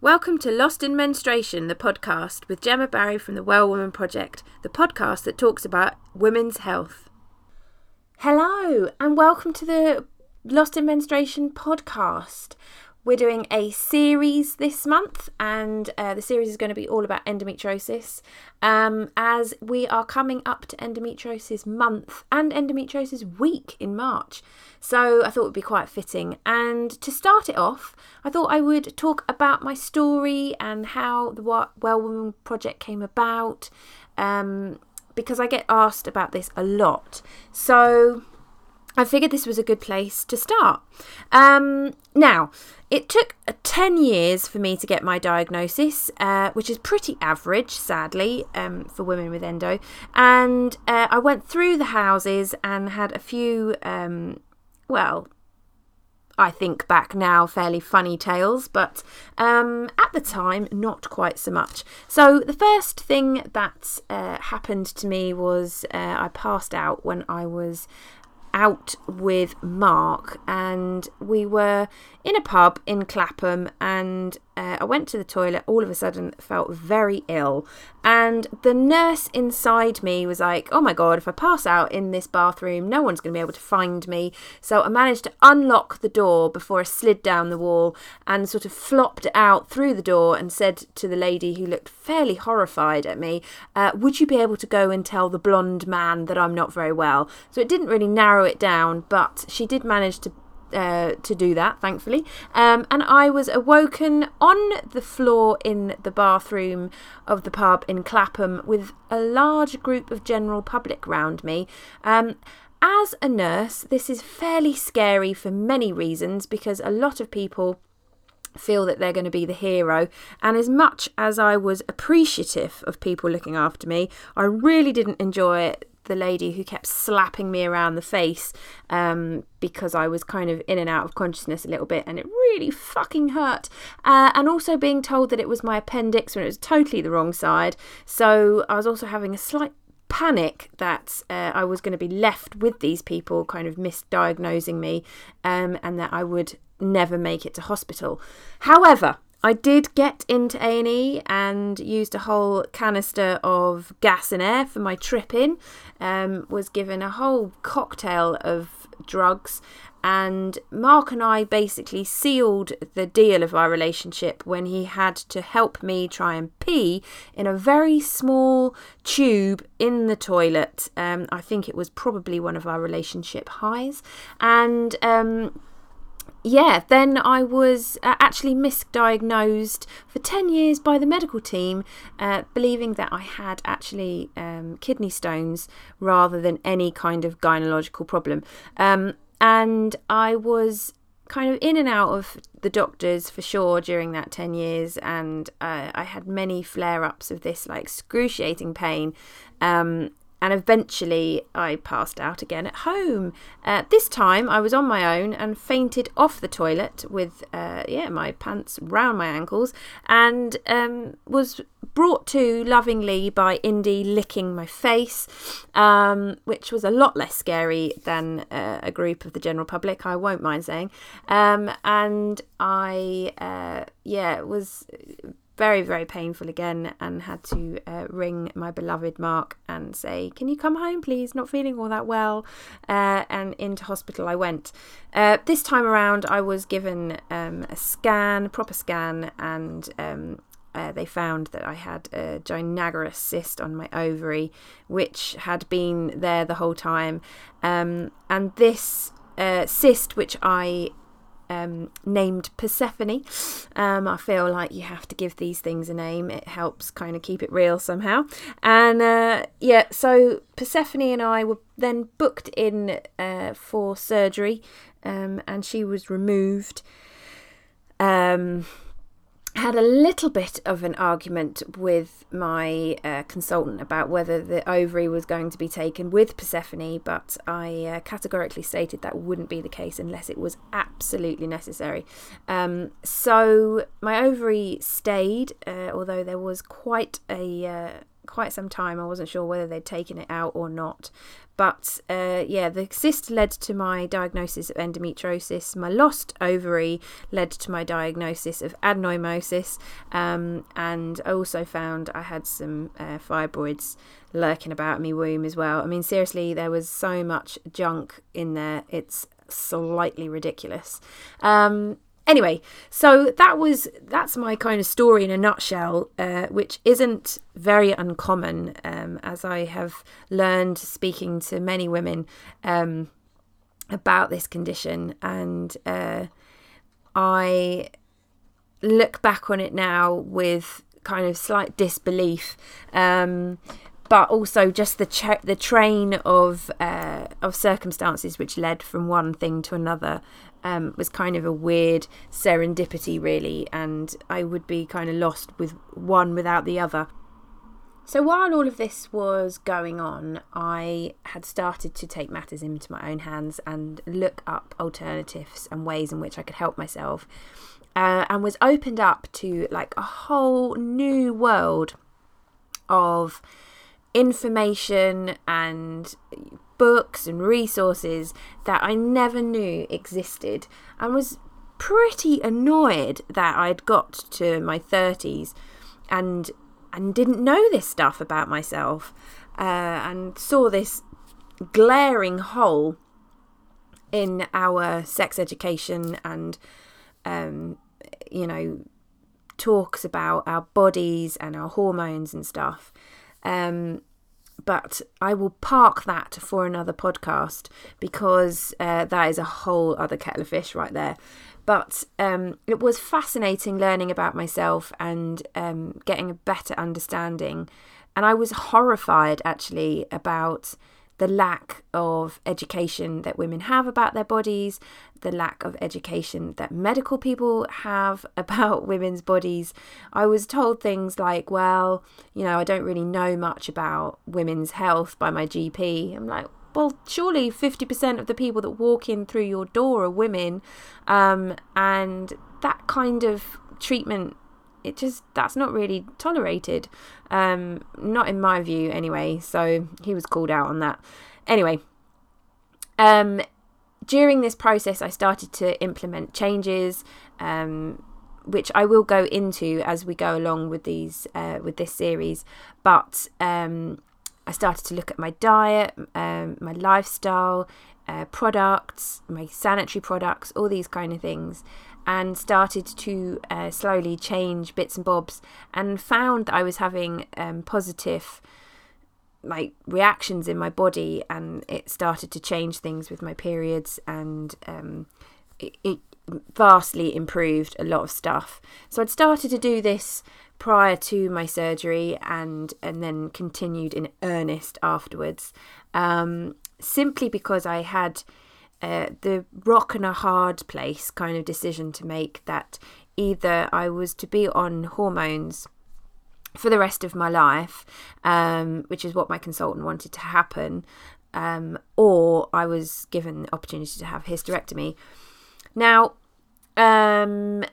Welcome to Lost in Menstruation, the podcast with Gemma Barry from the Well Woman Project, the podcast that talks about women's health. Hello, and welcome to the Lost in Menstruation podcast. We're doing a series this month, and uh, the series is going to be all about endometriosis. Um, as we are coming up to endometriosis month and endometriosis week in March, so I thought it would be quite fitting. And to start it off, I thought I would talk about my story and how the Well Woman Project came about, um, because I get asked about this a lot. So I figured this was a good place to start. Um, now, it took uh, 10 years for me to get my diagnosis, uh, which is pretty average, sadly, um, for women with endo. And uh, I went through the houses and had a few, um, well, I think back now, fairly funny tales, but um, at the time, not quite so much. So, the first thing that uh, happened to me was uh, I passed out when I was out with Mark, and we were in a pub in Clapham, and uh, I went to the toilet. All of a sudden, felt very ill, and the nurse inside me was like, "Oh my god, if I pass out in this bathroom, no one's going to be able to find me." So I managed to unlock the door before I slid down the wall and sort of flopped out through the door and said to the lady who looked fairly horrified at me, uh, "Would you be able to go and tell the blonde man that I'm not very well?" So it didn't really narrow it down, but she did manage to uh, to do that, thankfully. Um, and I was awoken on the floor in the bathroom of the pub in Clapham with a large group of general public round me. Um, as a nurse, this is fairly scary for many reasons because a lot of people feel that they're going to be the hero. And as much as I was appreciative of people looking after me, I really didn't enjoy the lady who kept slapping me around the face um, because I was kind of in and out of consciousness a little bit, and it really fucking hurt. Uh, and also being told that it was my appendix when it was totally the wrong side. So I was also having a slight panic that uh, I was going to be left with these people kind of misdiagnosing me um, and that I would never make it to hospital. However, I did get into A&E and used a whole canister of gas and air for my trip in. Um, was given a whole cocktail of drugs and Mark and I basically sealed the deal of our relationship when he had to help me try and pee in a very small tube in the toilet. Um, I think it was probably one of our relationship highs. And um, yeah, then I was uh, actually misdiagnosed for 10 years by the medical team, uh, believing that I had actually um, kidney stones rather than any kind of gynecological problem. Um, and I was kind of in and out of the doctors for sure during that 10 years and uh, i had many flare-ups of this like excruciating pain um, and eventually I passed out again at home. Uh, this time I was on my own and fainted off the toilet with, uh, yeah, my pants round my ankles and um, was brought to lovingly by Indy licking my face, um, which was a lot less scary than uh, a group of the general public, I won't mind saying. Um, and I, uh, yeah, was very, very painful again and had to uh, ring my beloved Mark and say, Can you come home, please? Not feeling all that well. Uh, and into hospital I went. Uh, this time around, I was given um, a scan, proper scan, and um, uh, they found that I had a gynagorous cyst on my ovary, which had been there the whole time. Um, and this uh, cyst, which I um, named Persephone. Um, I feel like you have to give these things a name. It helps kind of keep it real somehow. And uh, yeah, so Persephone and I were then booked in uh, for surgery, um, and she was removed. Um, had a little bit of an argument with my uh, consultant about whether the ovary was going to be taken with Persephone, but I uh, categorically stated that wouldn't be the case unless it was absolutely necessary. Um, so my ovary stayed, uh, although there was quite a uh, quite some time. I wasn't sure whether they'd taken it out or not. But uh, yeah, the cyst led to my diagnosis of endometriosis. My lost ovary led to my diagnosis of adenomyosis. Um, and I also found I had some uh, fibroids lurking about in my womb as well. I mean, seriously, there was so much junk in there. It's slightly ridiculous. Um, anyway so that was that's my kind of story in a nutshell uh, which isn't very uncommon um, as i have learned speaking to many women um, about this condition. And uh, i look back on it now with kind of slight disbelief um, but also just the tra- the train of uh, of circumstances which led from one thing to another um, was kind of a weird serendipity, really, and I would be kind of lost with one without the other. So while all of this was going on, I had started to take matters into my own hands and look up alternatives and ways in which I could help myself, uh, and was opened up to like a whole new world of information and books and resources that I never knew existed and was pretty annoyed that I'd got to my 30s and and didn't know this stuff about myself uh, and saw this glaring hole in our sex education and um, you know talks about our bodies and our hormones and stuff. Um, but I will park that for another podcast because uh, that is a whole other kettle of fish right there. But um, it was fascinating learning about myself and um, getting a better understanding. And I was horrified actually about the lack of education that women have about their bodies, the lack of education that medical people have about women's bodies. I was told things like, well, you know, I don't really know much about women's health by my GP. I'm like, well, surely 50% of the people that walk in through your door are women. Um, and that kind of treatment it just that's not really tolerated. Um not in my view anyway so he was called out on that. Anyway um during this process i started to implement changes um which I will go into as we go along with these uh, with this series. But um, I started to look at my diet, um, my lifestyle, uh, products, my sanitary products, all these kind of things, and started to uh, slowly change bits and bobs and found that I was having um, positive like reactions in my body and it started to change things with my periods and um, it, it vastly improved a lot of stuff. So I'd started to do this prior to my surgery and and then continued in earnest afterwards um, simply because I had uh, the rock and a hard place kind of decision to make that either I was to be on hormones for the rest of my life, um, which is what my consultant wanted to happen, um, or I was given the opportunity to have hysterectomy. Now, um,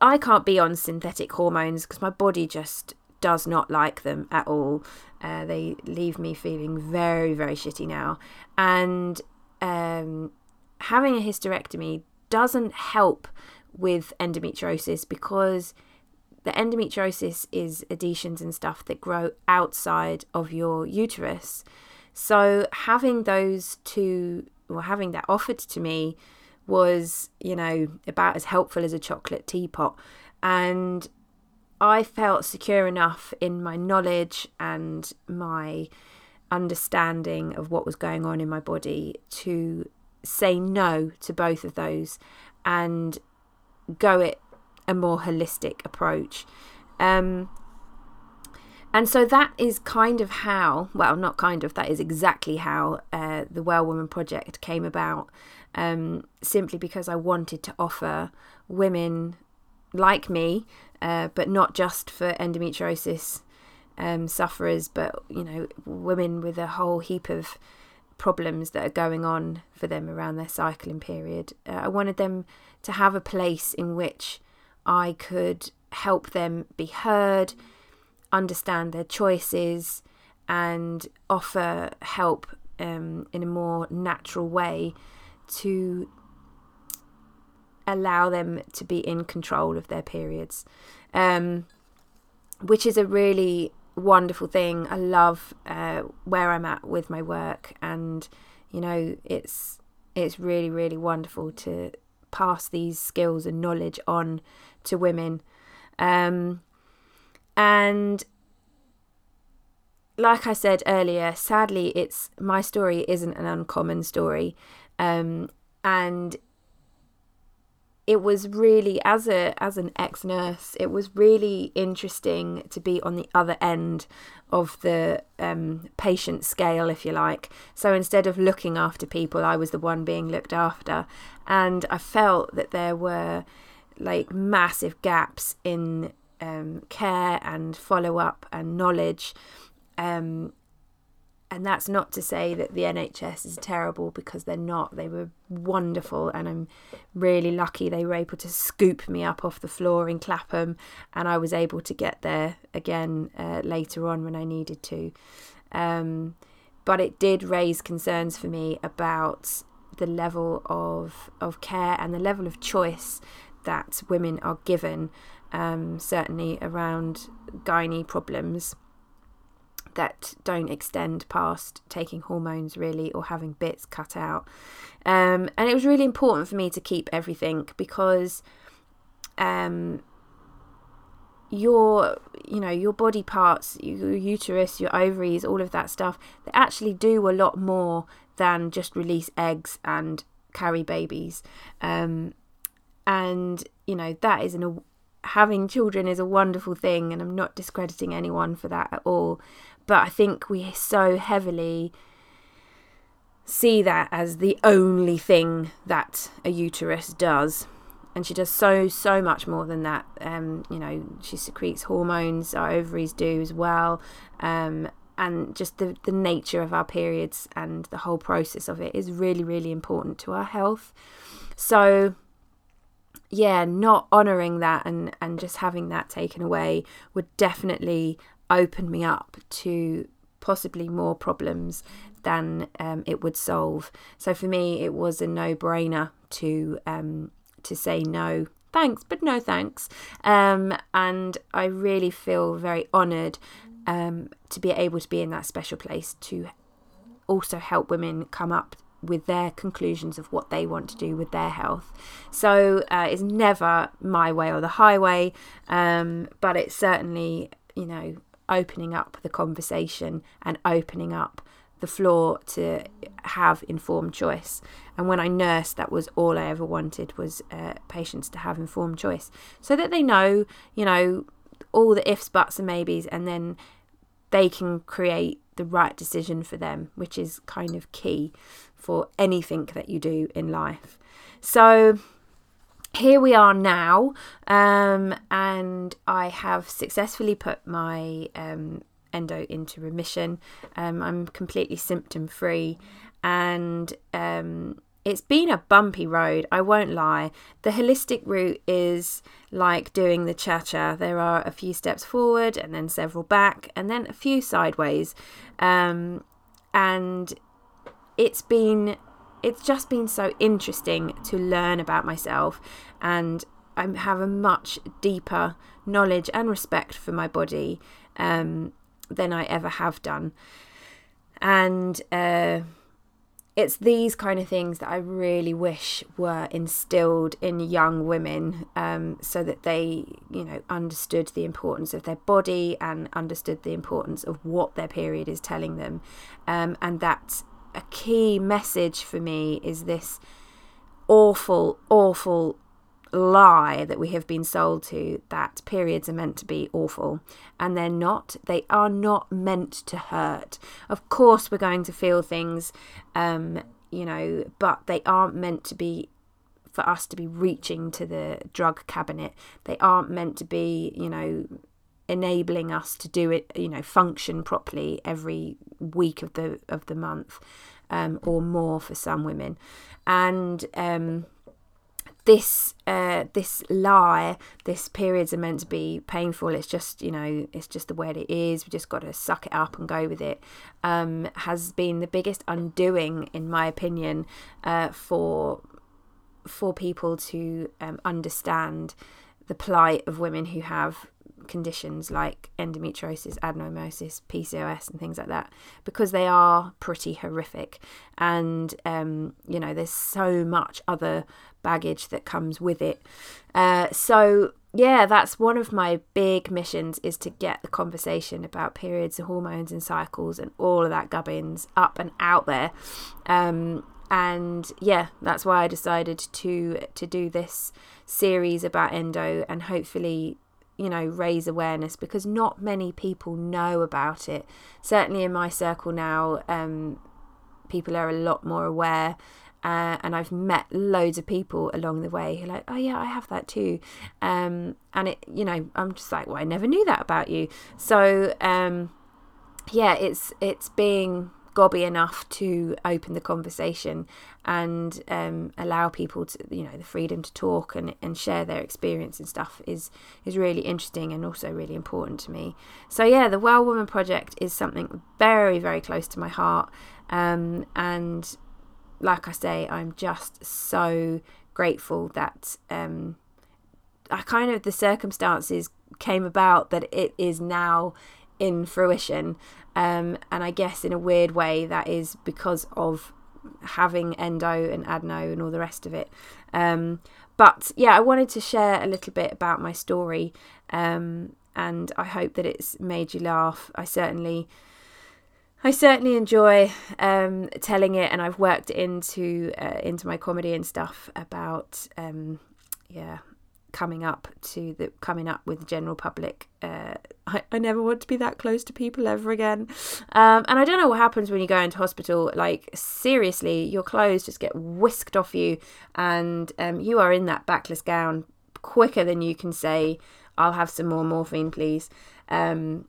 I can't be on synthetic hormones because my body just does not like them at all. Uh, they leave me feeling very, very shitty now. And um, having a hysterectomy doesn't help with endometriosis because the endometriosis is adhesions and stuff that grow outside of your uterus. So having those two, or having that offered to me, was you know about as helpful as a chocolate teapot, and I felt secure enough in my knowledge and my understanding of what was going on in my body to say no to both of those and go it a more holistic approach. Um, and so that is kind of how, well, not kind of, that is exactly how uh, the Well Woman Project came about. Um, simply because I wanted to offer women like me, uh, but not just for endometriosis um, sufferers, but you know, women with a whole heap of problems that are going on for them around their cycling period. Uh, I wanted them to have a place in which I could help them be heard understand their choices and offer help um, in a more natural way to allow them to be in control of their periods, um, which is a really wonderful thing. I love uh, where I'm at with my work, and you know, it's it's really really wonderful to pass these skills and knowledge on to women, um, and like I said earlier, sadly, it's my story isn't an uncommon story, um, and it was really as a as an ex nurse, it was really interesting to be on the other end of the um, patient scale, if you like. So instead of looking after people, I was the one being looked after, and I felt that there were like massive gaps in um, care and follow up and knowledge. Um, and that's not to say that the NHS is terrible because they're not. They were wonderful, and I'm really lucky they were able to scoop me up off the floor in Clapham, and I was able to get there again uh, later on when I needed to. Um, but it did raise concerns for me about the level of of care and the level of choice that women are given, um, certainly around gynae problems that don't extend past taking hormones really or having bits cut out. Um, and it was really important for me to keep everything because um, your you know your body parts your uterus your ovaries all of that stuff they actually do a lot more than just release eggs and carry babies um, and you know that is an having children is a wonderful thing and i'm not discrediting anyone for that at all but I think we so heavily see that as the only thing that a uterus does. And she does so, so much more than that. Um, you know, she secretes hormones, our ovaries do as well. Um, and just the, the nature of our periods and the whole process of it is really, really important to our health. So, yeah, not honouring that and, and just having that taken away would definitely open me up to possibly more problems than um, it would solve. So for me, it was a no-brainer to um, to say no, thanks, but no thanks. Um, and I really feel very honoured um, to be able to be in that special place to also help women come up with their conclusions of what they want to do with their health. So uh, it's never my way or the highway, um, but it's certainly you know opening up the conversation and opening up the floor to have informed choice. And when I nursed, that was all I ever wanted was uh, patients to have informed choice, so that they know, you know, all the ifs, buts, and maybes, and then they can create the right decision for them, which is kind of key for anything that you do in life. So here we are now, um, and I have successfully put my um, endo into remission. Um, I'm completely symptom free, and um, it's been a bumpy road, I won't lie. The holistic route is like doing the cha cha. There are a few steps forward, and then several back, and then a few sideways. Um, and it's been it's just been so interesting to learn about myself and I have a much deeper knowledge and respect for my body um, than I ever have done. And uh, it's these kind of things that I really wish were instilled in young women um, so that they, you know, understood the importance of their body and understood the importance of what their period is telling them. Um, and that a key message for me is this awful, awful lie that we have been sold to that periods are meant to be awful and they're not. They are not meant to hurt. Of course we're going to feel things um you know but they aren't meant to be for us to be reaching to the drug cabinet. They aren't meant to be you know enabling us to do it, you know, function properly every week of the of the month, um, or more for some women, and um, this uh, this lie, this periods are meant to be painful. It's just you know it's just the way it is. We just got to suck it up and go with it. Um, has been the biggest undoing, in my opinion, uh, for for people to um, understand the plight of women who have conditions like endometriosis, adenomyosis, PCOS, and things like that, because they are pretty horrific. And, um, you know, there's so much other baggage that comes with it. Uh, so, yeah, that's one of my big missions is to get the conversation about periods and hormones and cycles and all of that gubbins up and out there. Um, and yeah, that's why I decided to to do this series about endo and hopefully you know raise awareness because not many people know about it certainly in my circle now um, people are a lot more aware uh, and I've met loads of people along the way who are like, oh yeah, I have that too, um, and it, you know, I'm just like, well, I never knew that about you. So, um, yeah, it's it's being gobby enough to open the conversation and um, allow people to you know the freedom to talk and, and share their experience and stuff is is really interesting and also really important to me. So yeah the well woman project is something very very close to my heart um, and like i say i'm just so grateful that um, I kind of the circumstances came about that it is now in fruition. Um, and I guess in a weird way, that is because of having endo and adeno and all the rest of it. Um, but yeah, I wanted to share a little bit about my story, um, and I hope that it's made you laugh. I certainly. I certainly enjoy um, telling it, and I've worked into uh, into my comedy and stuff about um, yeah coming up to the coming up with the general public. Uh, I, I never want to be that close to people ever again. Um, and I don't know what happens when you go into hospital. Like seriously, your clothes just get whisked off you, and um, you are in that backless gown quicker than you can say, "I'll have some more morphine, please." Um,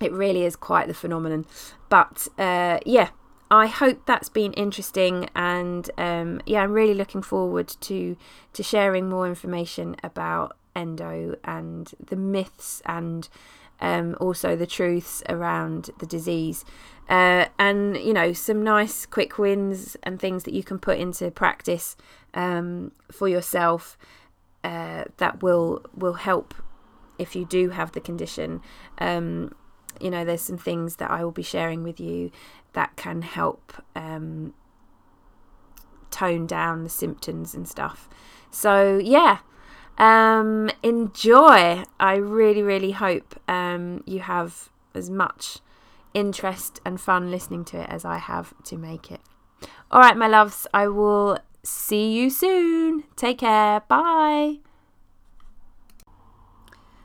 it really is quite the phenomenon. But uh, yeah, I hope that's been interesting, and um, yeah, I'm really looking forward to to sharing more information about endo and the myths and um, also the truths around the disease. Uh, and you know some nice quick wins and things that you can put into practice um, for yourself uh, that will will help if you do have the condition um, you know there's some things that I will be sharing with you that can help um, tone down the symptoms and stuff. So, yeah, um, enjoy. I really, really hope um, you have as much interest and fun listening to it as I have to make it. All right, my loves, I will see you soon. Take care. Bye.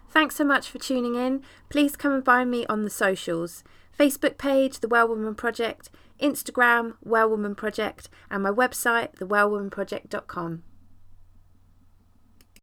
Thanks so much for tuning in. Please come and find me on the socials. Facebook page, The Well Woman Project, Instagram, Well Woman Project, and my website, thewellwomanproject.com.